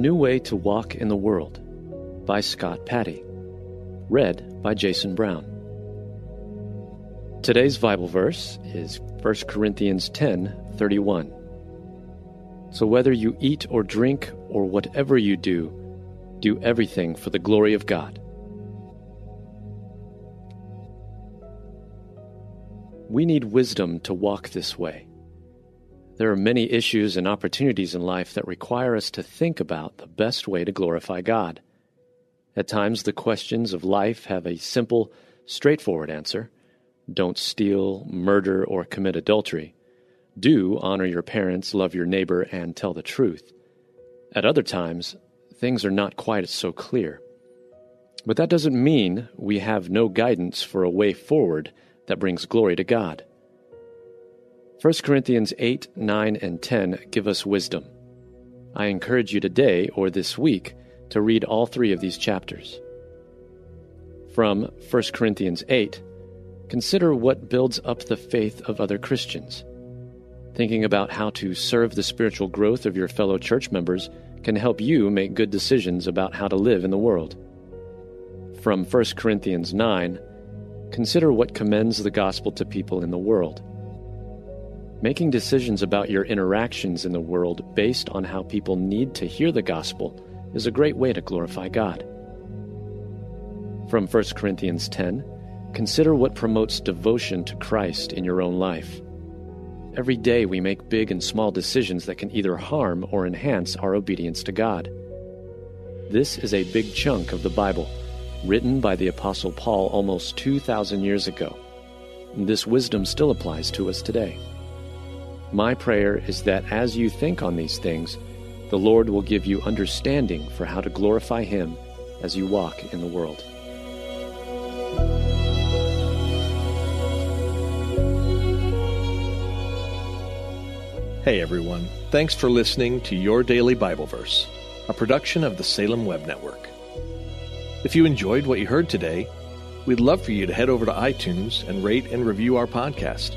New Way to Walk in the World by Scott Patty. Read by Jason Brown. Today's Bible verse is 1 Corinthians 10 31. So whether you eat or drink or whatever you do, do everything for the glory of God. We need wisdom to walk this way. There are many issues and opportunities in life that require us to think about the best way to glorify God. At times, the questions of life have a simple, straightforward answer don't steal, murder, or commit adultery. Do honor your parents, love your neighbor, and tell the truth. At other times, things are not quite so clear. But that doesn't mean we have no guidance for a way forward that brings glory to God. 1 Corinthians 8, 9, and 10 give us wisdom. I encourage you today or this week to read all three of these chapters. From 1 Corinthians 8, consider what builds up the faith of other Christians. Thinking about how to serve the spiritual growth of your fellow church members can help you make good decisions about how to live in the world. From 1 Corinthians 9, consider what commends the gospel to people in the world. Making decisions about your interactions in the world based on how people need to hear the gospel is a great way to glorify God. From 1 Corinthians 10, consider what promotes devotion to Christ in your own life. Every day we make big and small decisions that can either harm or enhance our obedience to God. This is a big chunk of the Bible, written by the Apostle Paul almost 2,000 years ago. This wisdom still applies to us today. My prayer is that as you think on these things, the Lord will give you understanding for how to glorify Him as you walk in the world. Hey everyone, thanks for listening to Your Daily Bible Verse, a production of the Salem Web Network. If you enjoyed what you heard today, we'd love for you to head over to iTunes and rate and review our podcast.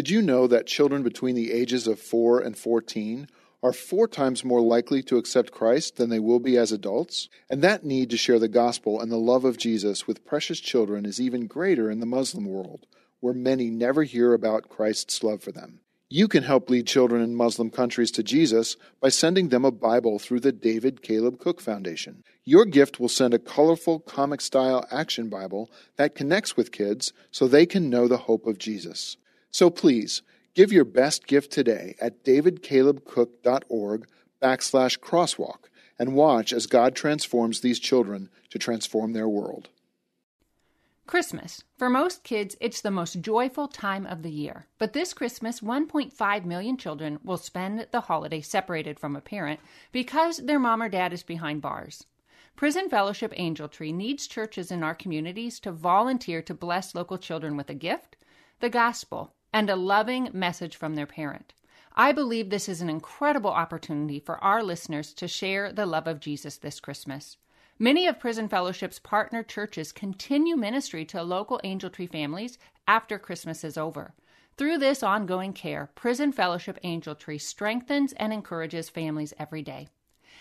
Did you know that children between the ages of 4 and 14 are four times more likely to accept Christ than they will be as adults? And that need to share the gospel and the love of Jesus with precious children is even greater in the Muslim world, where many never hear about Christ's love for them. You can help lead children in Muslim countries to Jesus by sending them a Bible through the David Caleb Cook Foundation. Your gift will send a colorful comic style action Bible that connects with kids so they can know the hope of Jesus. So please, give your best gift today at davidcalebcook.org backslash crosswalk and watch as God transforms these children to transform their world. Christmas. For most kids, it's the most joyful time of the year. But this Christmas, 1.5 million children will spend the holiday separated from a parent because their mom or dad is behind bars. Prison Fellowship Angel Tree needs churches in our communities to volunteer to bless local children with a gift, the gospel, and a loving message from their parent. I believe this is an incredible opportunity for our listeners to share the love of Jesus this Christmas. Many of Prison Fellowship's partner churches continue ministry to local Angel Tree families after Christmas is over. Through this ongoing care, Prison Fellowship Angel Tree strengthens and encourages families every day.